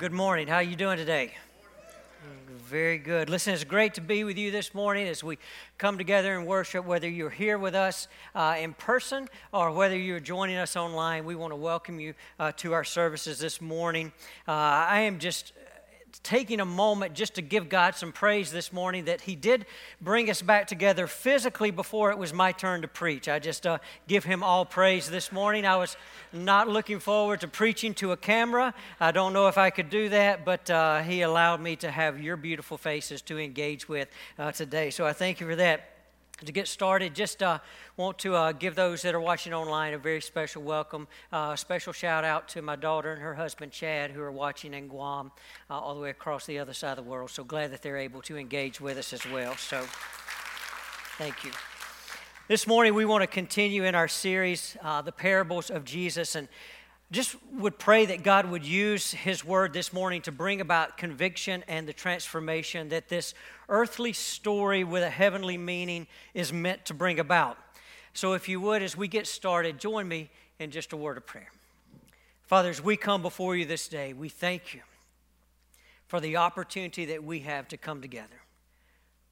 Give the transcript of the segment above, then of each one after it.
Good morning. How are you doing today? Very good. Listen, it's great to be with you this morning as we come together and worship. Whether you're here with us uh, in person or whether you're joining us online, we want to welcome you uh, to our services this morning. Uh, I am just taking a moment just to give God some praise this morning that He did bring us back together physically before it was my turn to preach. I just uh, give Him all praise this morning. I was not looking forward to preaching to a camera. I don't know if I could do that, but uh, He allowed me to have your beautiful faces to engage with uh, today. So I thank you for that to get started, just uh, want to uh, give those that are watching online a very special welcome. Uh, special shout out to my daughter and her husband, Chad, who are watching in Guam, uh, all the way across the other side of the world. So glad that they're able to engage with us as well. So thank you. This morning, we want to continue in our series, uh, The Parables of Jesus. And just would pray that God would use His word this morning to bring about conviction and the transformation that this earthly story with a heavenly meaning is meant to bring about. So, if you would, as we get started, join me in just a word of prayer. Father, as we come before you this day, we thank you for the opportunity that we have to come together.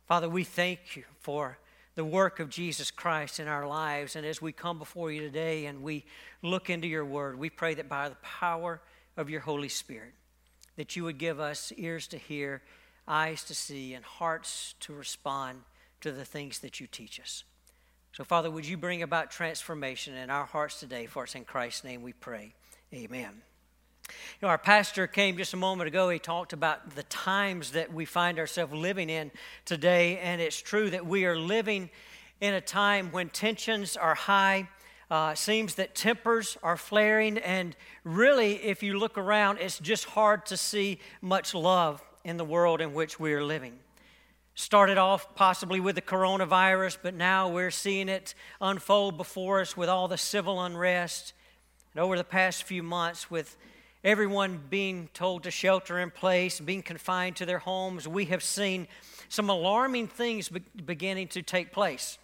Father, we thank you for the work of Jesus Christ in our lives. And as we come before you today and we look into your word, we pray that by the power of your Holy Spirit, that you would give us ears to hear, eyes to see, and hearts to respond to the things that you teach us. So, Father, would you bring about transformation in our hearts today? For us in Christ's name we pray. Amen. You know, our pastor came just a moment ago. He talked about the times that we find ourselves living in today, and it's true that we are living in a time when tensions are high. Uh, seems that tempers are flaring, and really, if you look around, it's just hard to see much love in the world in which we are living. Started off possibly with the coronavirus, but now we're seeing it unfold before us with all the civil unrest. And over the past few months, with everyone being told to shelter in place, being confined to their homes, we have seen some alarming things be- beginning to take place.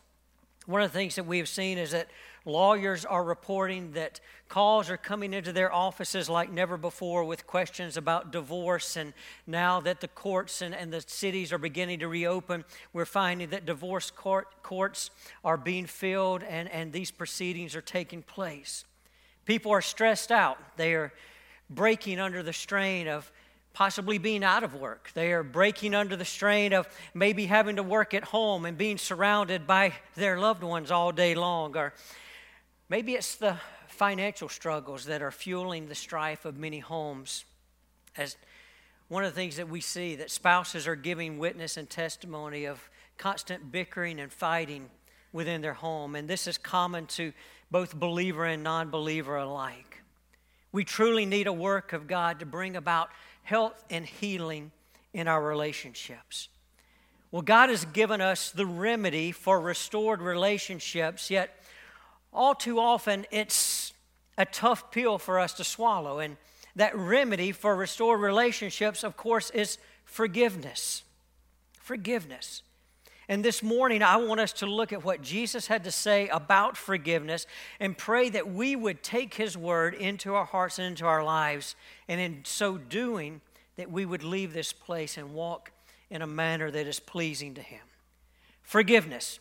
One of the things that we have seen is that lawyers are reporting that calls are coming into their offices like never before with questions about divorce. And now that the courts and, and the cities are beginning to reopen, we're finding that divorce court, courts are being filled and, and these proceedings are taking place. People are stressed out. They are breaking under the strain of possibly being out of work. They are breaking under the strain of maybe having to work at home and being surrounded by their loved ones all day long. Or maybe it's the financial struggles that are fueling the strife of many homes. As one of the things that we see that spouses are giving witness and testimony of constant bickering and fighting within their home. And this is common to both believer and non believer alike. We truly need a work of God to bring about health and healing in our relationships. Well, God has given us the remedy for restored relationships, yet all too often it's a tough pill for us to swallow. And that remedy for restored relationships, of course, is forgiveness. Forgiveness. And this morning, I want us to look at what Jesus had to say about forgiveness and pray that we would take his word into our hearts and into our lives. And in so doing, that we would leave this place and walk in a manner that is pleasing to him. Forgiveness.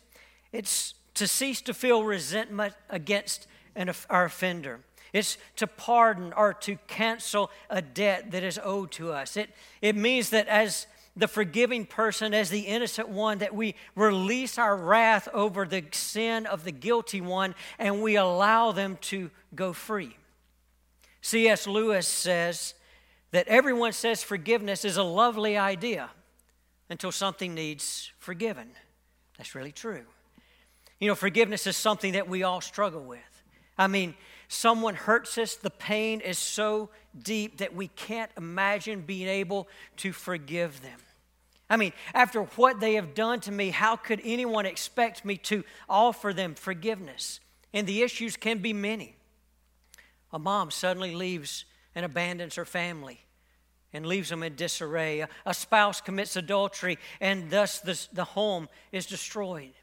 It's to cease to feel resentment against an, our offender. It's to pardon or to cancel a debt that is owed to us. It, it means that as the forgiving person as the innocent one, that we release our wrath over the sin of the guilty one and we allow them to go free. C.S. Lewis says that everyone says forgiveness is a lovely idea until something needs forgiven. That's really true. You know, forgiveness is something that we all struggle with. I mean, someone hurts us, the pain is so deep that we can't imagine being able to forgive them. I mean, after what they have done to me, how could anyone expect me to offer them forgiveness? And the issues can be many. A mom suddenly leaves and abandons her family and leaves them in disarray. A spouse commits adultery and thus the, home is destroyed.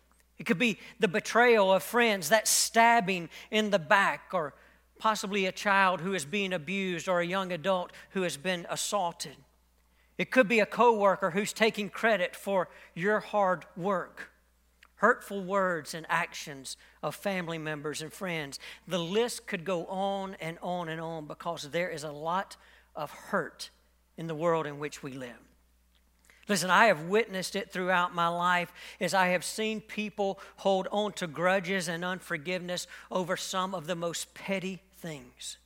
It could be the betrayal of friends, that stabbing in the back, or possibly a child who is being abused or a young adult who has been assaulted. It could be a coworker who's taking credit for your hard work. Hurtful words and actions of family members and friends. The list could go on and on and on because there is a lot of hurt in the world in which we live. Listen, I have witnessed it throughout my life as I have seen people hold on to grudges and unforgiveness over some of the most petty things.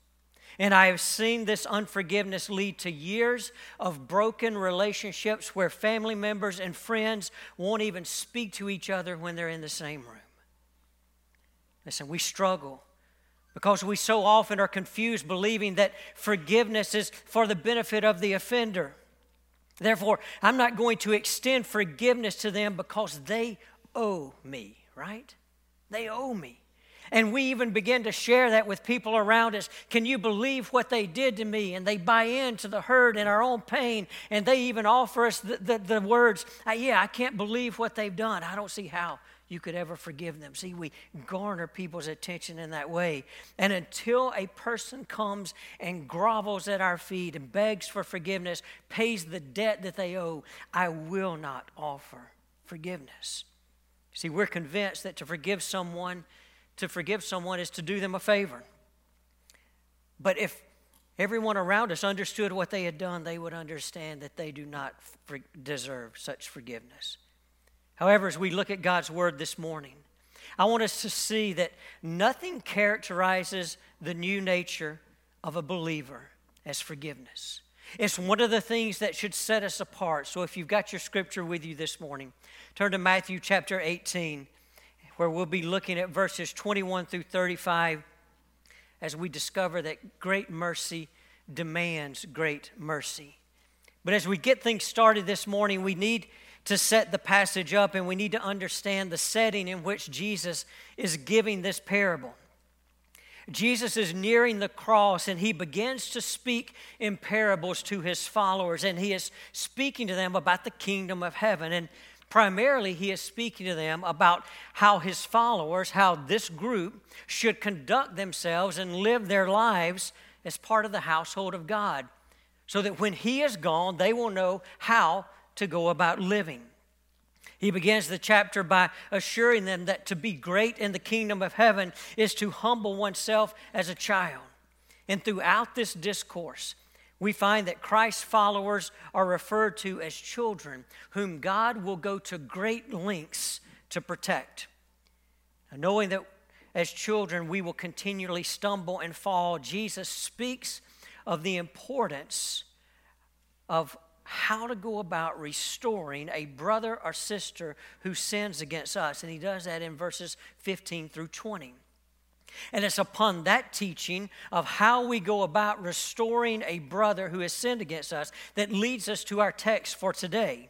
And I have seen this unforgiveness lead to years of broken relationships where family members and friends won't even speak to each other when they're in the same room. Listen, we struggle because we so often are confused believing that forgiveness is for the benefit of the offender. Therefore, I'm not going to extend forgiveness to them because they owe me, right? They owe me. And we even begin to share that with people around us. Can you believe what they did to me? And they buy into the hurt and our own pain. And they even offer us the, the, the words, Yeah, I can't believe what they've done. I don't see how you could ever forgive them. See, we garner people's attention in that way. And until a person comes and grovels at our feet and begs for forgiveness, pays the debt that they owe, I will not offer forgiveness. See, we're convinced that to forgive someone, to forgive someone is to do them a favor. But if everyone around us understood what they had done, they would understand that they do not deserve such forgiveness. However, as we look at God's word this morning, I want us to see that nothing characterizes the new nature of a believer as forgiveness. It's one of the things that should set us apart. So if you've got your scripture with you this morning, turn to Matthew chapter 18 where we'll be looking at verses 21 through 35 as we discover that great mercy demands great mercy. But as we get things started this morning, we need to set the passage up and we need to understand the setting in which Jesus is giving this parable. Jesus is nearing the cross and he begins to speak in parables to his followers and he is speaking to them about the kingdom of heaven. And Primarily, he is speaking to them about how his followers, how this group should conduct themselves and live their lives as part of the household of God, so that when he is gone, they will know how to go about living. He begins the chapter by assuring them that to be great in the kingdom of heaven is to humble oneself as a child. And throughout this discourse, we find that Christ's followers are referred to as children whom God will go to great lengths to protect. Now, knowing that as children we will continually stumble and fall, Jesus speaks of the importance of how to go about restoring a brother or sister who sins against us. And he does that in verses 15 through 20. And it's upon that teaching of how we go about restoring a brother who has sinned against us that leads us to our text for today.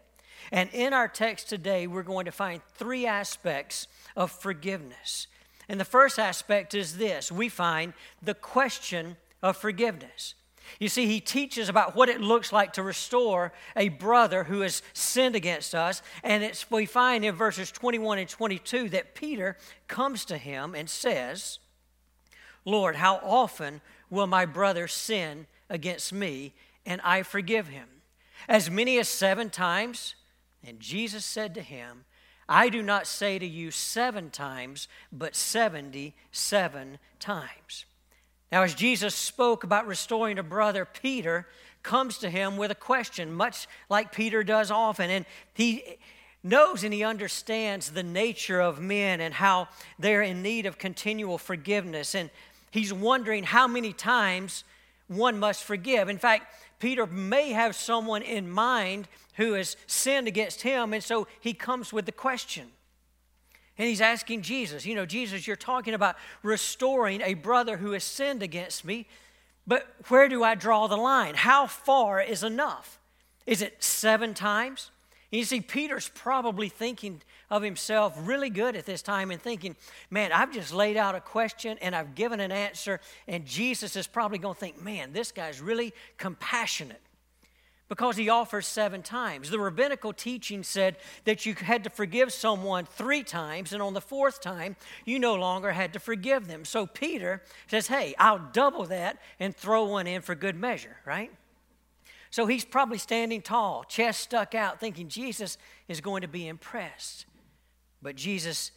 And in our text today, we're going to find three aspects of forgiveness. And the first aspect is this we find the question of forgiveness. You see, he teaches about what it looks like to restore a brother who has sinned against us. And it's, we find in verses 21 and 22 that Peter comes to him and says, Lord, how often will my brother sin against me and I forgive him? As many as seven times? And Jesus said to him, I do not say to you seven times, but 77 times. Now, as Jesus spoke about restoring a brother, Peter comes to him with a question, much like Peter does often. And he knows and he understands the nature of men and how they're in need of continual forgiveness. And he's wondering how many times one must forgive. In fact, Peter may have someone in mind who has sinned against him, and so he comes with the question. And he's asking Jesus, you know, Jesus, you're talking about restoring a brother who has sinned against me, but where do I draw the line? How far is enough? Is it seven times? And you see, Peter's probably thinking of himself really good at this time and thinking, man, I've just laid out a question and I've given an answer, and Jesus is probably going to think, man, this guy's really compassionate. Because he offers seven times. The rabbinical teaching said that you had to forgive someone three times, and on the fourth time, you no longer had to forgive them. So Peter says, Hey, I'll double that and throw one in for good measure, right? So he's probably standing tall, chest stuck out, thinking Jesus is going to be impressed. But Jesus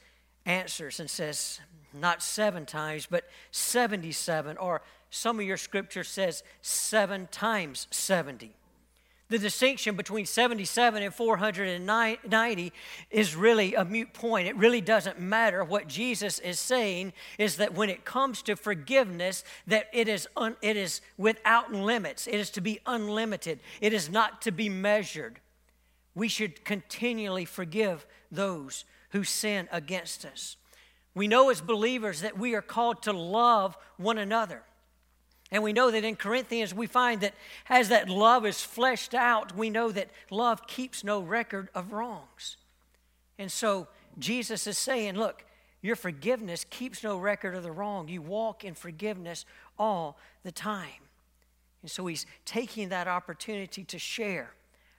answers and says, Not seven times, but 77, or some of your scripture says seven times 70. The distinction between 77 and 490 is really a mute point. It really doesn't matter. What Jesus is saying is that when it comes to forgiveness, that it is, un, it is without limits. It is to be unlimited. It is not to be measured. We should continually forgive those who sin against us. We know as believers that we are called to love one another. And we know that in Corinthians, we find that as that love is fleshed out, we know that love keeps no record of wrongs. And so Jesus is saying, look, your forgiveness keeps no record of the wrong. You walk in forgiveness all the time. And so he's taking that opportunity to share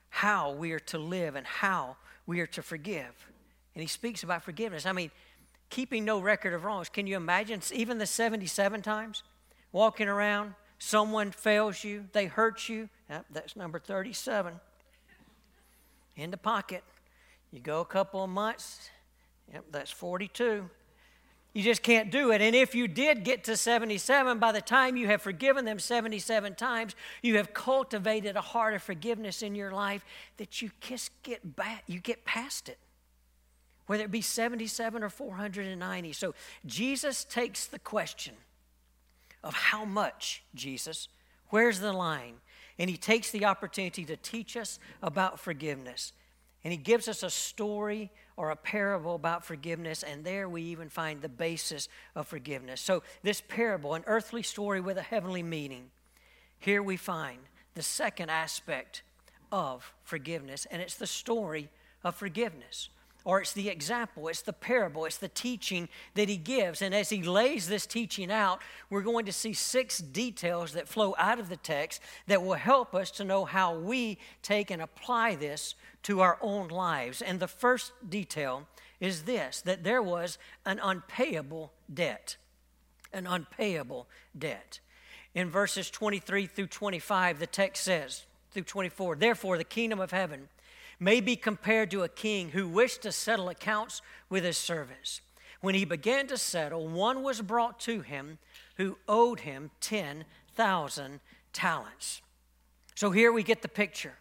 how we are to live and how we are to forgive. And he speaks about forgiveness. I mean, keeping no record of wrongs. Can you imagine even the 77 times? Walking around, someone fails you, they hurt you. Yep, that's number 37. In the pocket. You go a couple of months, yep, that's 42. You just can't do it. And if you did get to 77, by the time you have forgiven them 77 times, you have cultivated a heart of forgiveness in your life that you just get back, you get past it. Whether it be 77 or 490. So Jesus takes the question of how much, Jesus? Where's the line? And he takes the opportunity to teach us about forgiveness. And he gives us a story or a parable about forgiveness, and there we even find the basis of forgiveness. So, this parable, an earthly story with a heavenly meaning, here we find the second aspect of forgiveness, and it's the story of forgiveness or it's the example, it's the parable, it's the teaching that he gives. And as he lays this teaching out, we're going to see six details that flow out of the text that will help us to know how we take and apply this to our own lives. And the first detail is this that there was an unpayable debt. An unpayable debt. In verses 23 through 25, the text says, through 24, therefore the kingdom of heaven may be compared to a king who wished to settle accounts with his servants. When he began to settle, one was brought to him who owed him 10,000 talents. So here we get the picture.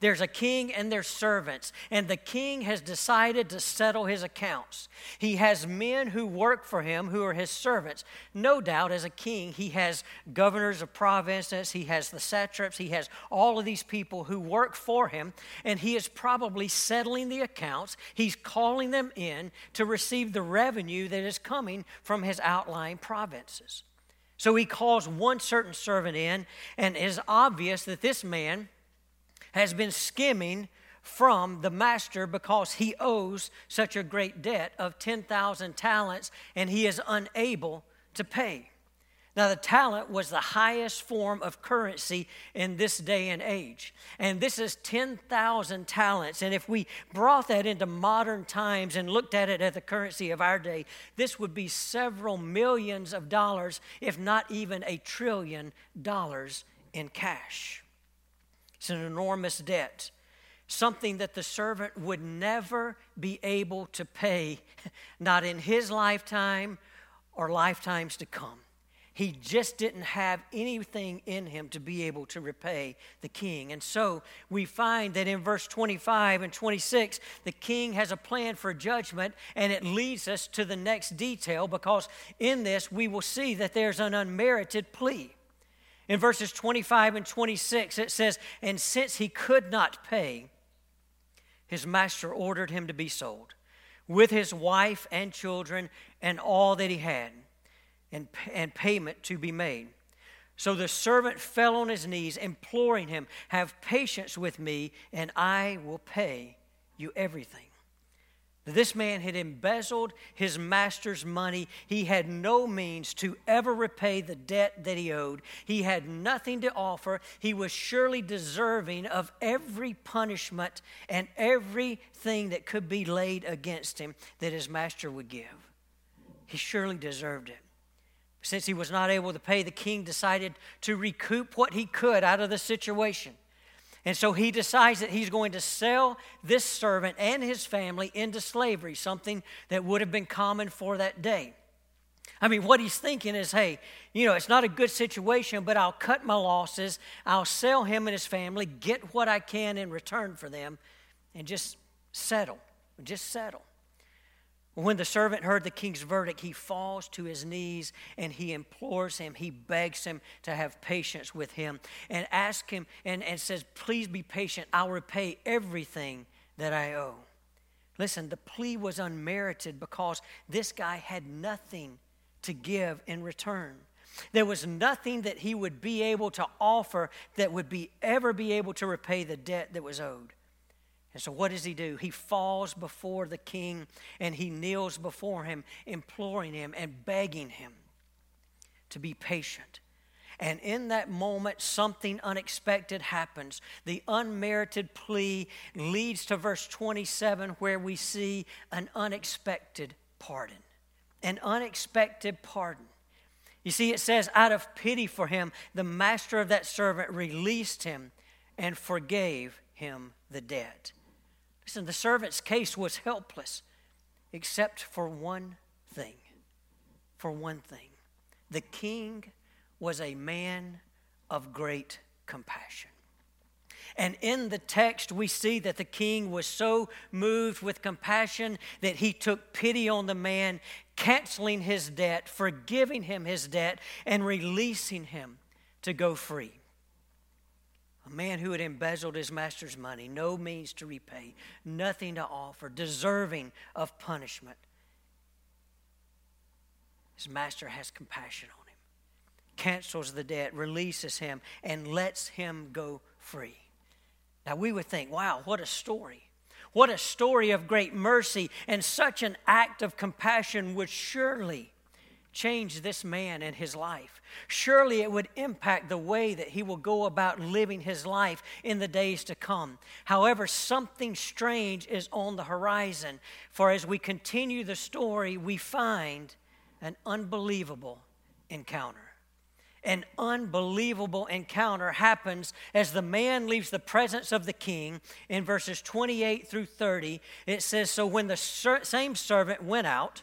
There's a king and there's servants, and the king has decided to settle his accounts. He has men who work for him who are his servants. No doubt, as a king, he has governors of provinces, he has the satraps, he has all of these people who work for him, and he is probably settling the accounts. He's calling them in to receive the revenue that is coming from his outlying provinces. So he calls one certain servant in, and it is obvious that this man has been skimming from the master because he owes such a great debt of 10,000 talents and he is unable to pay. Now, the talent was the highest form of currency in this day and age. And this is 10,000 talents. And if we brought that into modern times and looked at it as the currency of our day, this would be several millions of dollars, if not even a trillion dollars in cash. It's an enormous debt, something that the servant would never be able to pay, not in his lifetime or lifetimes to come. He just didn't have anything in him to be able to repay the king. And so we find that in verse 25 and 26, the king has a plan for judgment, and it leads us to the next detail because in this we will see that there's an unmerited plea. In verses 25 and 26, it says, And since he could not pay, his master ordered him to be sold with his wife and children and all that he had, and, and payment to be made. So the servant fell on his knees, imploring him, Have patience with me, and I will pay you everything. This man had embezzled his master's money. He had no means to ever repay the debt that he owed. He had nothing to offer. He was surely deserving of every punishment and everything that could be laid against him that his master would give. He surely deserved it. Since he was not able to pay, the king decided to recoup what he could out of the situation. And so he decides that he's going to sell this servant and his family into slavery, something that would have been common for that day. I mean, what he's thinking is hey, you know, it's not a good situation, but I'll cut my losses. I'll sell him and his family, get what I can in return for them, and just settle. Just settle. When the servant heard the king's verdict, he falls to his knees and he implores him, he begs him to have patience with him and asks him and, and says, Please be patient, I'll repay everything that I owe. Listen, the plea was unmerited because this guy had nothing to give in return. There was nothing that he would be able to offer that would be ever be able to repay the debt that was owed. And so, what does he do? He falls before the king and he kneels before him, imploring him and begging him to be patient. And in that moment, something unexpected happens. The unmerited plea leads to verse 27, where we see an unexpected pardon. An unexpected pardon. You see, it says, out of pity for him, the master of that servant released him and forgave him the debt. Listen, the servant's case was helpless except for one thing. For one thing. The king was a man of great compassion. And in the text, we see that the king was so moved with compassion that he took pity on the man, canceling his debt, forgiving him his debt, and releasing him to go free. A man who had embezzled his master's money, no means to repay, nothing to offer, deserving of punishment. His master has compassion on him, cancels the debt, releases him, and lets him go free. Now we would think, wow, what a story. What a story of great mercy, and such an act of compassion would surely change this man and his life. Surely it would impact the way that he will go about living his life in the days to come. However, something strange is on the horizon, for as we continue the story, we find an unbelievable encounter. An unbelievable encounter happens as the man leaves the presence of the king. In verses 28 through 30, it says So when the same servant went out,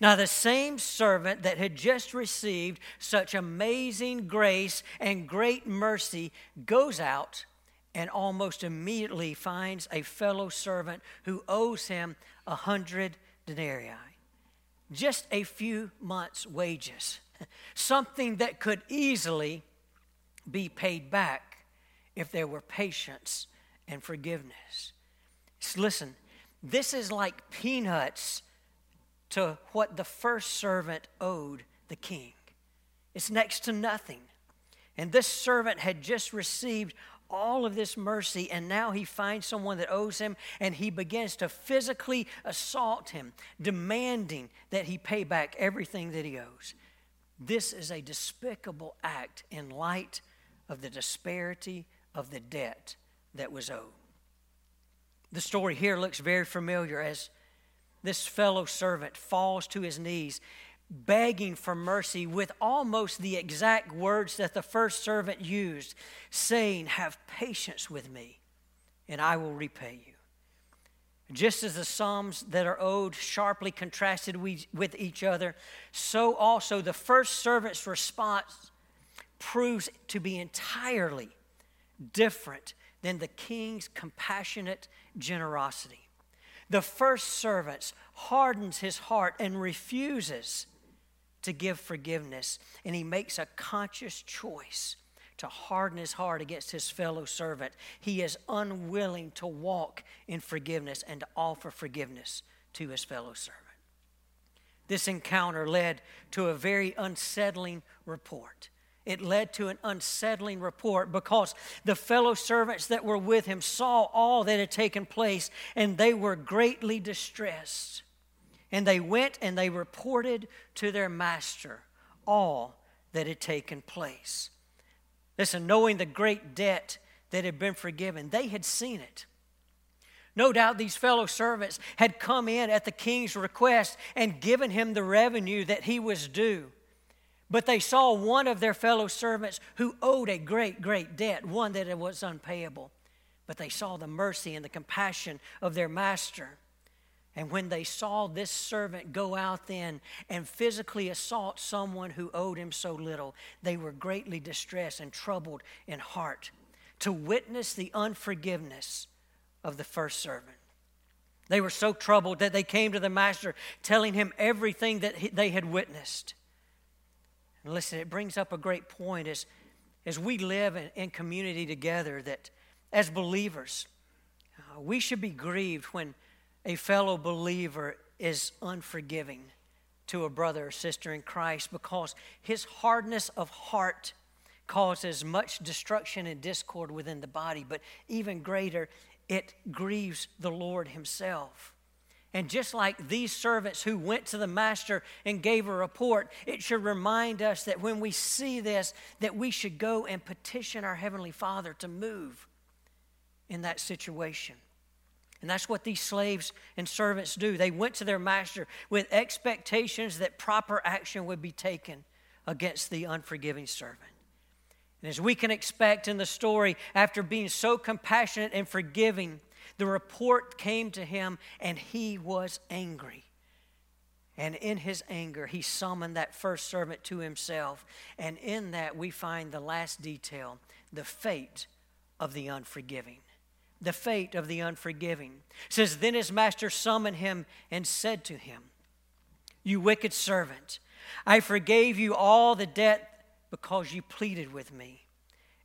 Now, the same servant that had just received such amazing grace and great mercy goes out and almost immediately finds a fellow servant who owes him a hundred denarii. Just a few months' wages. Something that could easily be paid back if there were patience and forgiveness. listen, this is like peanuts to what the first servant owed the king. It's next to nothing. And this servant had just received all of this mercy, and now he finds someone that owes him, and he begins to physically assault him, demanding that he pay back everything that he owes. This is a despicable act in light of the disparity of the debt that was owed. The story here looks very familiar as this fellow servant falls to his knees, begging for mercy with almost the exact words that the first servant used, saying, Have patience with me, and I will repay you. Just as the Psalms that are owed sharply contrasted with each other, so also the first servant's response proves to be entirely different than the king's compassionate generosity the first servant hardens his heart and refuses to give forgiveness, and he makes a conscious choice to harden his heart against his fellow servant. He is unwilling to walk in forgiveness and to offer forgiveness to his fellow servant. This encounter led to a very unsettling report. It led to an unsettling report because the fellow servants that were with him saw all that had taken place and they were greatly distressed. And they went and they reported to their master all that had taken place. Listen, knowing the great debt that had been forgiven, they had seen it. No doubt these fellow servants had come in at the king's request and given him the revenue that he was due. But they saw one of their fellow servants who owed a great, great debt, one that was unpayable. But they saw the mercy and the compassion of their master. And when they saw this servant go out then and physically assault someone who owed him so little, they were greatly distressed and troubled in heart to witness the unforgiveness of the first servant. They were so troubled that they came to the master telling him everything that they had witnessed. And listen, it brings up a great point as, as we live in, in community together that as believers, uh, we should be grieved when a fellow believer is unforgiving to a brother or sister in Christ because his hardness of heart causes much destruction and discord within the body, but even greater, it grieves the Lord Himself. And just like these servants who went to the master and gave a report, it should remind us that when we see this, that we should go and petition our Heavenly Father to move in that situation. And that's what these slaves and servants do. They went to their master with expectations that proper action would be taken against the unforgiving servant. And as we can expect in the story, after being so compassionate and forgiving, the report came to him and he was angry. And in his anger, he summoned that first servant to himself. And in that, we find the last detail the fate of the unforgiving the fate of the unforgiving. It says, Then his master summoned him and said to him, You wicked servant, I forgave you all the debt because you pleaded with me.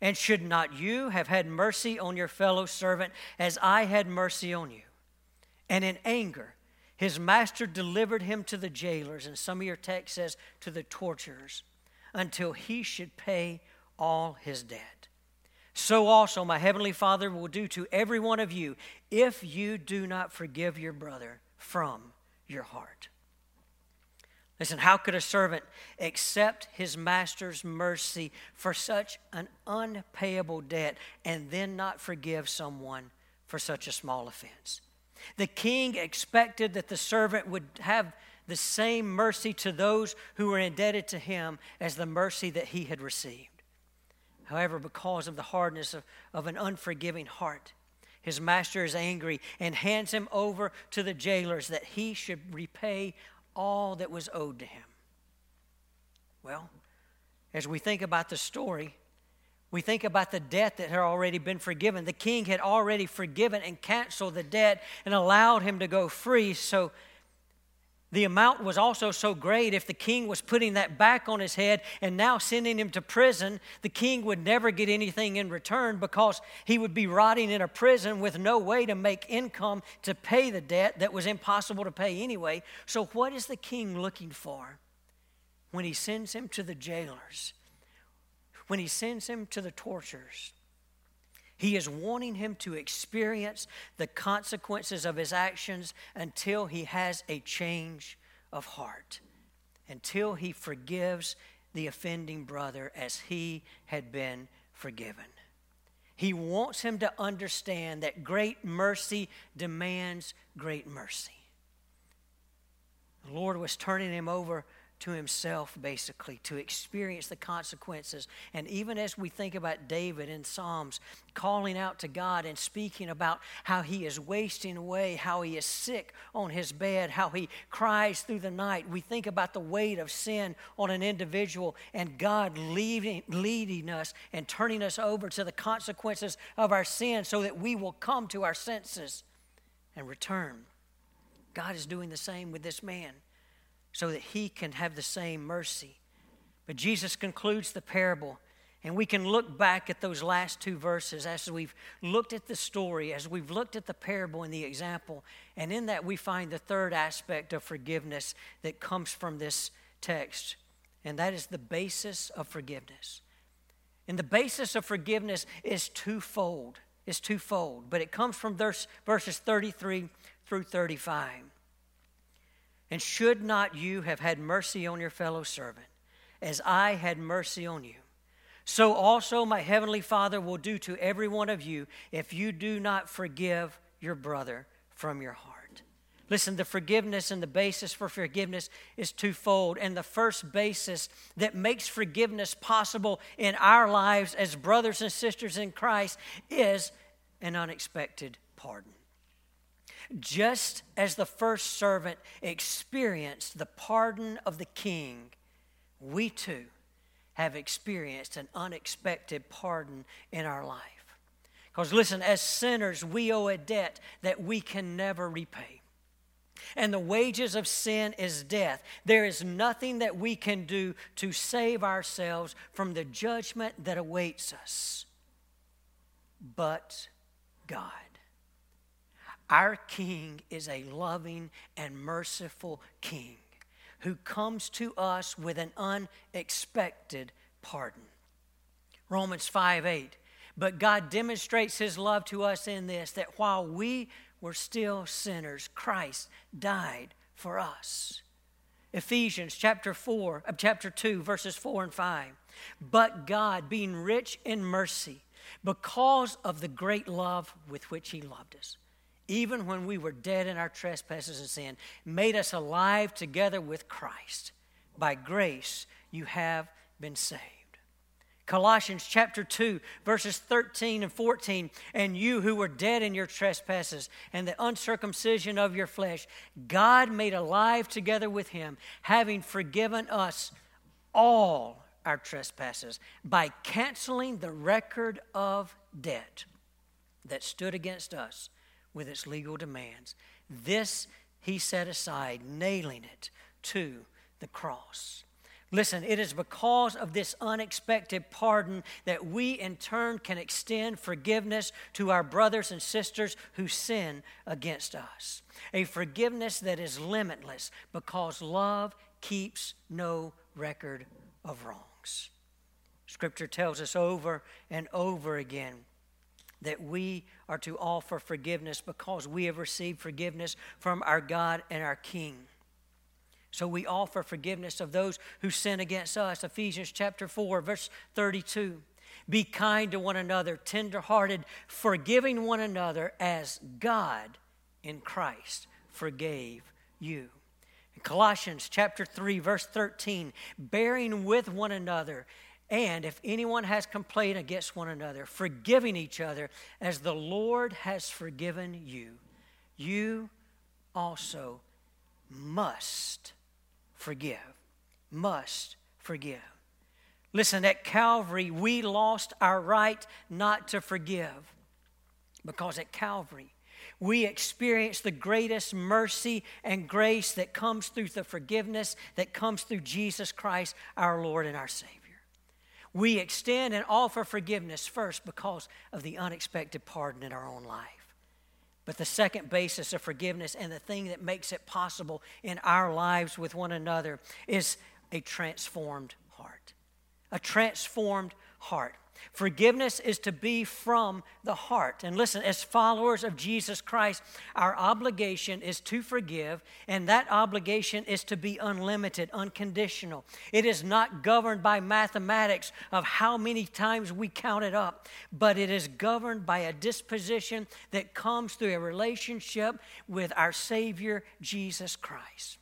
And should not you have had mercy on your fellow servant as I had mercy on you? And in anger, his master delivered him to the jailers, and some of your text says to the torturers, until he should pay all his debt so also my heavenly Father will do to every one of you if you do not forgive your brother from your heart. Listen, how could a servant accept his master's mercy for such an unpayable debt and then not forgive someone for such a small offense? The king expected that the servant would have the same mercy to those who were indebted to him as the mercy that he had received. However, because of the hardness of, of an unforgiving heart, his master is angry and hands him over to the jailers that he should repay all that was owed to him. Well, as we think about the story, we think about the debt that had already been forgiven. The king had already forgiven and canceled the debt and allowed him to go free. So the amount was also so great, if the king was putting that back on his head and now sending him to prison, the king would never get anything in return because he would be rotting in a prison with no way to make income to pay the debt that was impossible to pay anyway. So, what is the king looking for when he sends him to the jailers, when he sends him to the torturers? He is wanting him to experience the consequences of his actions until he has a change of heart, until he forgives the offending brother as he had been forgiven. He wants him to understand that great mercy demands great mercy. The Lord was turning him over to himself, basically, to experience the consequences. And even as we think about David in Psalms, calling out to God and speaking about how he is wasting away, how he is sick on his bed, how he cries through the night, we think about the weight of sin on an individual and God leading, leading us and turning us over to the consequences of our sin so that we will come to our senses and return. God is doing the same with this man. So that he can have the same mercy. But Jesus concludes the parable, and we can look back at those last two verses as we've looked at the story, as we've looked at the parable and the example, and in that we find the third aspect of forgiveness that comes from this text, and that is the basis of forgiveness. And the basis of forgiveness is twofold. It's twofold, but it comes from verse, verses 33 through 35. And should not you have had mercy on your fellow servant, as I had mercy on you? So also my heavenly Father will do to every one of you if you do not forgive your brother from your heart. Listen, the forgiveness and the basis for forgiveness is twofold. And the first basis that makes forgiveness possible in our lives as brothers and sisters in Christ is an unexpected pardon. Just as the first servant experienced the pardon of the king, we too have experienced an unexpected pardon in our life. Because listen, as sinners, we owe a debt that we can never repay. And the wages of sin is death. There is nothing that we can do to save ourselves from the judgment that awaits us but God. Our King is a loving and merciful King who comes to us with an unexpected pardon. Romans 5 8. But God demonstrates his love to us in this that while we were still sinners, Christ died for us. Ephesians chapter 4, uh, chapter 2, verses 4 and 5. But God, being rich in mercy, because of the great love with which he loved us, even when we were dead in our trespasses and sin, made us alive together with Christ. By grace you have been saved. Colossians chapter 2, verses 13 and 14. And you who were dead in your trespasses and the uncircumcision of your flesh, God made alive together with him, having forgiven us all our trespasses by canceling the record of debt that stood against us with its legal demands. This he set aside, nailing it to the cross. Listen, it is because of this unexpected pardon that we in turn can extend forgiveness to our brothers and sisters who sin against us. A forgiveness that is limitless because love keeps no record of wrongs. Scripture tells us over and over again that we are to offer forgiveness because we have received forgiveness from our God and our King. So we offer forgiveness of those who sin against us. Ephesians chapter 4, verse 32. Be kind to one another, tenderhearted, forgiving one another as God in Christ forgave you. In Colossians chapter 3, verse 13, bearing with one another, and if anyone has complaint against one another, forgiving each other as the Lord has forgiven you, you also must forgive. Must forgive. Listen, at Calvary, we lost our right not to forgive because at Calvary, we experience the greatest mercy and grace that comes through the forgiveness that comes through Jesus Christ, our Lord and our Savior. We extend and offer forgiveness first because of the unexpected pardon in our own life. But the second basis of forgiveness and the thing that makes it possible in our lives with one another is a transformed heart. A transformed heart. Forgiveness is to be from the heart. And listen, as followers of Jesus Christ, our obligation is to forgive, and that obligation is to be unlimited, unconditional. It is not governed by mathematics of how many times we count it up, but it is governed by a disposition that comes through a relationship with our Savior, Jesus Christ.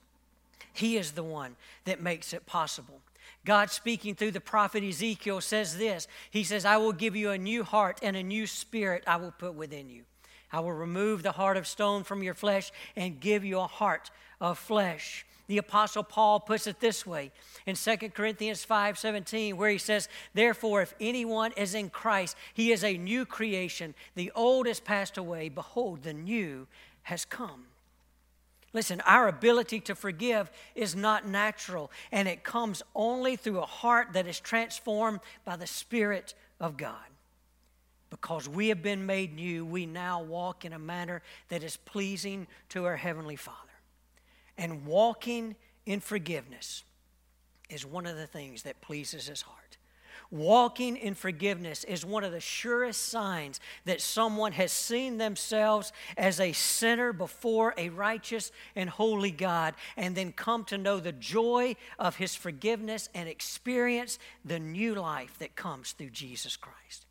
He is the one that makes it possible. God, speaking through the prophet Ezekiel, says this He says, I will give you a new heart and a new spirit I will put within you. I will remove the heart of stone from your flesh and give you a heart of flesh. The apostle Paul puts it this way in 2 Corinthians 5:17 where he says, "Therefore if anyone is in Christ, he is a new creation. The old has passed away; behold, the new has come." Listen, our ability to forgive is not natural, and it comes only through a heart that is transformed by the Spirit of God. Because we have been made new, we now walk in a manner that is pleasing to our Heavenly Father. And walking in forgiveness is one of the things that pleases His heart. Walking in forgiveness is one of the surest signs that someone has seen themselves as a sinner before a righteous and holy God and then come to know the joy of His forgiveness and experience the new life that comes through Jesus Christ.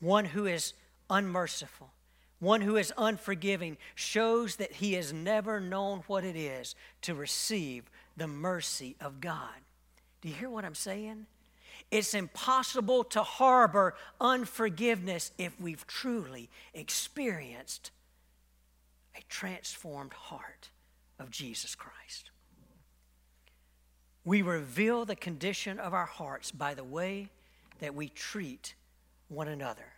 One who is unmerciful, one who is unforgiving, shows that he has never known what it is to receive the mercy of God. Do you hear what I'm saying? It's impossible to harbor unforgiveness if we've truly experienced a transformed heart of Jesus Christ. We reveal the condition of our hearts by the way that we treat one another.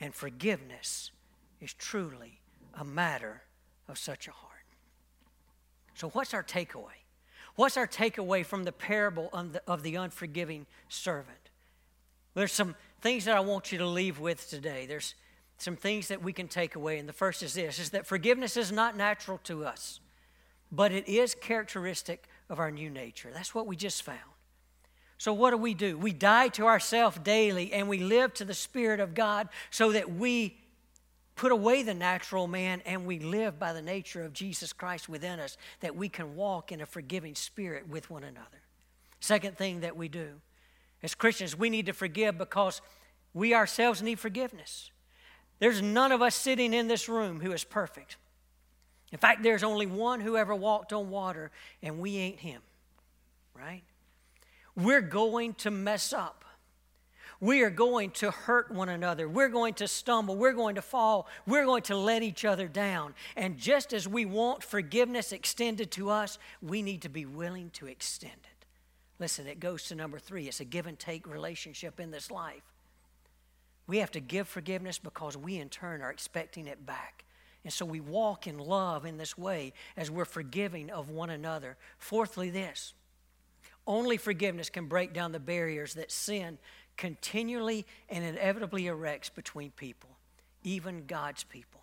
And forgiveness is truly a matter of such a heart. So, what's our takeaway? What's our takeaway from the parable of the, of the unforgiving servant? There's some things that I want you to leave with today. There's some things that we can take away. And the first is this is that forgiveness is not natural to us, but it is characteristic of our new nature. That's what we just found. So, what do we do? We die to ourselves daily and we live to the Spirit of God so that we put away the natural man and we live by the nature of Jesus Christ within us, that we can walk in a forgiving spirit with one another. Second thing that we do as Christians, we need to forgive because we ourselves need forgiveness. There's none of us sitting in this room who is perfect. In fact, there's only one who ever walked on water, and we ain't him, right? We're going to mess up. We are going to hurt one another. We're going to stumble. We're going to fall. We're going to let each other down. And just as we want forgiveness extended to us, we need to be willing to extend it. Listen, it goes to number three it's a give and take relationship in this life. We have to give forgiveness because we, in turn, are expecting it back. And so we walk in love in this way as we're forgiving of one another. Fourthly, this only forgiveness can break down the barriers that sin continually and inevitably erects between people, even God's people.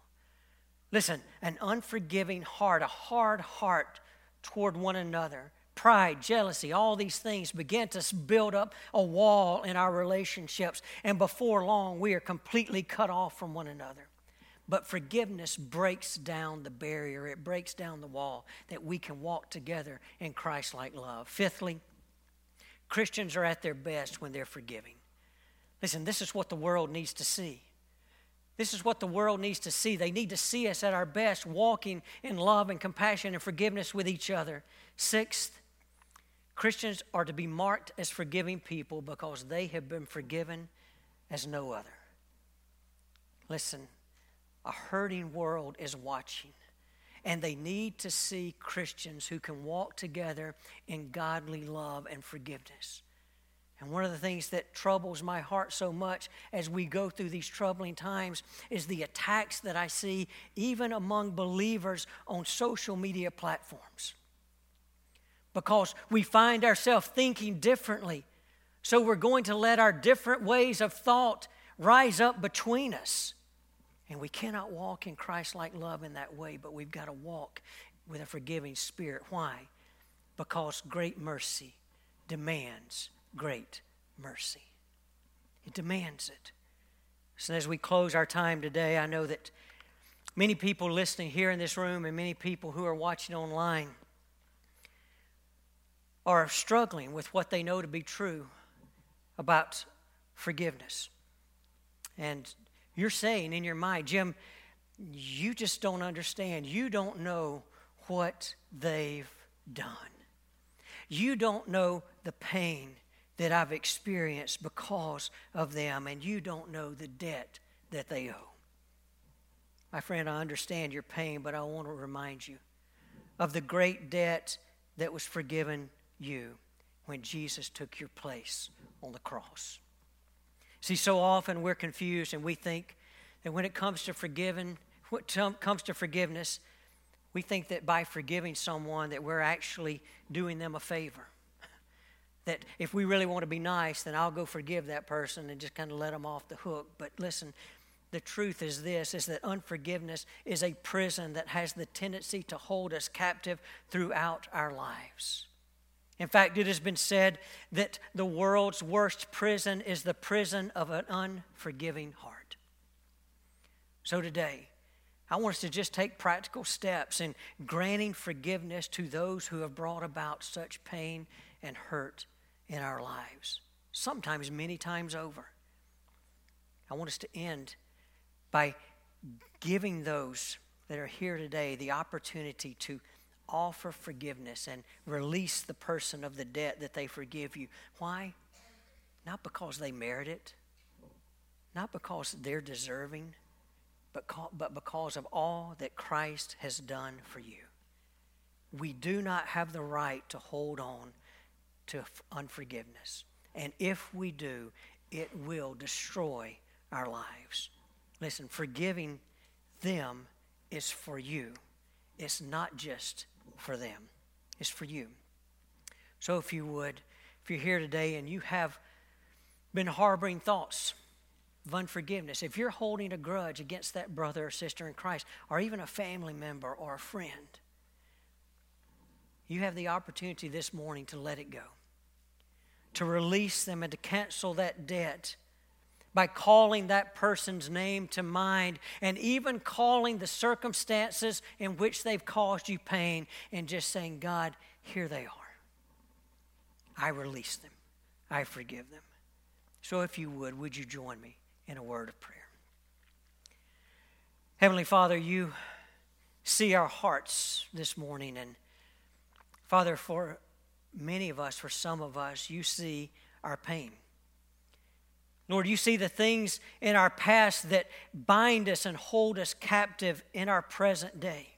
Listen, an unforgiving heart, a hard heart toward one another, pride, jealousy, all these things begin to build up a wall in our relationships. And before long, we are completely cut off from one another. But forgiveness breaks down the barrier, it breaks down the wall that we can walk together in Christ like love. Fifthly, Christians are at their best when they're forgiving. Listen, this is what the world needs to see. This is what the world needs to see. They need to see us at our best, walking in love and compassion and forgiveness with each other. Sixth, Christians are to be marked as forgiving people because they have been forgiven as no other. Listen, a hurting world is watching, and they need to see Christians who can walk together in godly love and forgiveness. And one of the things that troubles my heart so much as we go through these troubling times is the attacks that I see even among believers on social media platforms. Because we find ourselves thinking differently. So we're going to let our different ways of thought rise up between us. And we cannot walk in Christ like love in that way, but we've got to walk with a forgiving spirit. Why? Because great mercy demands great mercy. It demands it. So, as we close our time today, I know that many people listening here in this room and many people who are watching online are struggling with what they know to be true about forgiveness. And you're saying in your mind, Jim, you just don't understand. You don't know what they've done. You don't know the pain that I've experienced because of them, and you don't know the debt that they owe. My friend, I understand your pain, but I want to remind you of the great debt that was forgiven you when Jesus took your place on the cross. See, so often we're confused and we think that when it comes to forgiving, comes to forgiveness, we think that by forgiving someone that we're actually doing them a favor. That if we really want to be nice, then I'll go forgive that person and just kind of let them off the hook. But listen, the truth is this is that unforgiveness is a prison that has the tendency to hold us captive throughout our lives. In fact, it has been said that the world's worst prison is the prison of an unforgiving heart. So today, I want us to just take practical steps in granting forgiveness to those who have brought about such pain and hurt in our lives, sometimes many times over. I want us to end by giving those that are here today the opportunity to offer forgiveness and release the person of the debt that they forgive you. Why? Not because they merit it, not because they're deserving, but, but because of all that Christ has done for you. We do not have the right to hold on to unforgiveness. And if we do, it will destroy our lives. Listen, forgiving them is for you. It's not just for them, it's for you. So if you would, if you're here today and you have been harboring thoughts of unforgiveness, if you're holding a grudge against that brother or sister in Christ, or even a family member or a friend, you have the opportunity this morning to let it go, to release them and to cancel that debt by calling that person's name to mind and even calling the circumstances in which they've caused you pain and just saying, God, here they are. I release them, I forgive them. So, if you would, would you join me in a word of prayer? Heavenly Father, you see our hearts this morning. And Father, for many of us, for some of us, you see our pain. Lord, you see the things in our past that bind us and hold us captive in our present day.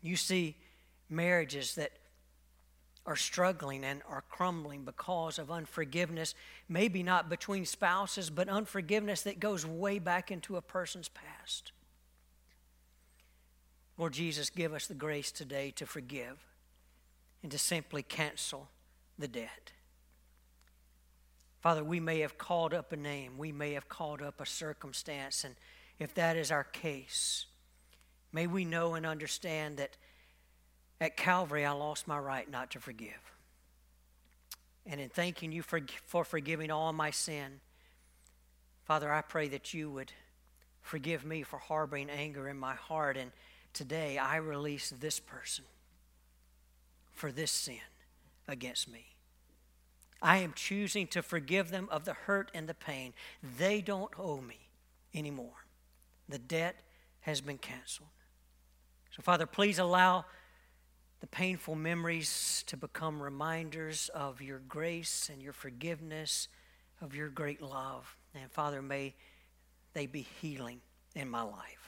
You see marriages that are struggling and are crumbling because of unforgiveness, maybe not between spouses, but unforgiveness that goes way back into a person's past. Lord Jesus, give us the grace today to forgive and to simply cancel the debt. Father, we may have called up a name, we may have called up a circumstance, and if that is our case, may we know and understand that at Calvary I lost my right not to forgive. And in thanking you for, for forgiving all my sin, Father, I pray that you would forgive me for harboring anger in my heart. And today I release this person for this sin against me. I am choosing to forgive them of the hurt and the pain. They don't owe me anymore. The debt has been canceled. So, Father, please allow the painful memories to become reminders of your grace and your forgiveness, of your great love. And, Father, may they be healing in my life.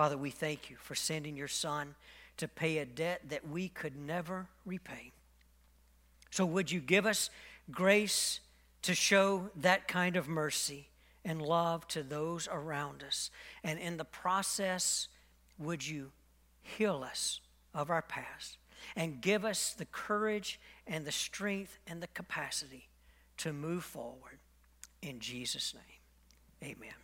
Father, we thank you for sending your Son to pay a debt that we could never repay. So, would you give us grace to show that kind of mercy and love to those around us? And in the process, would you heal us of our past and give us the courage and the strength and the capacity to move forward? In Jesus' name, amen.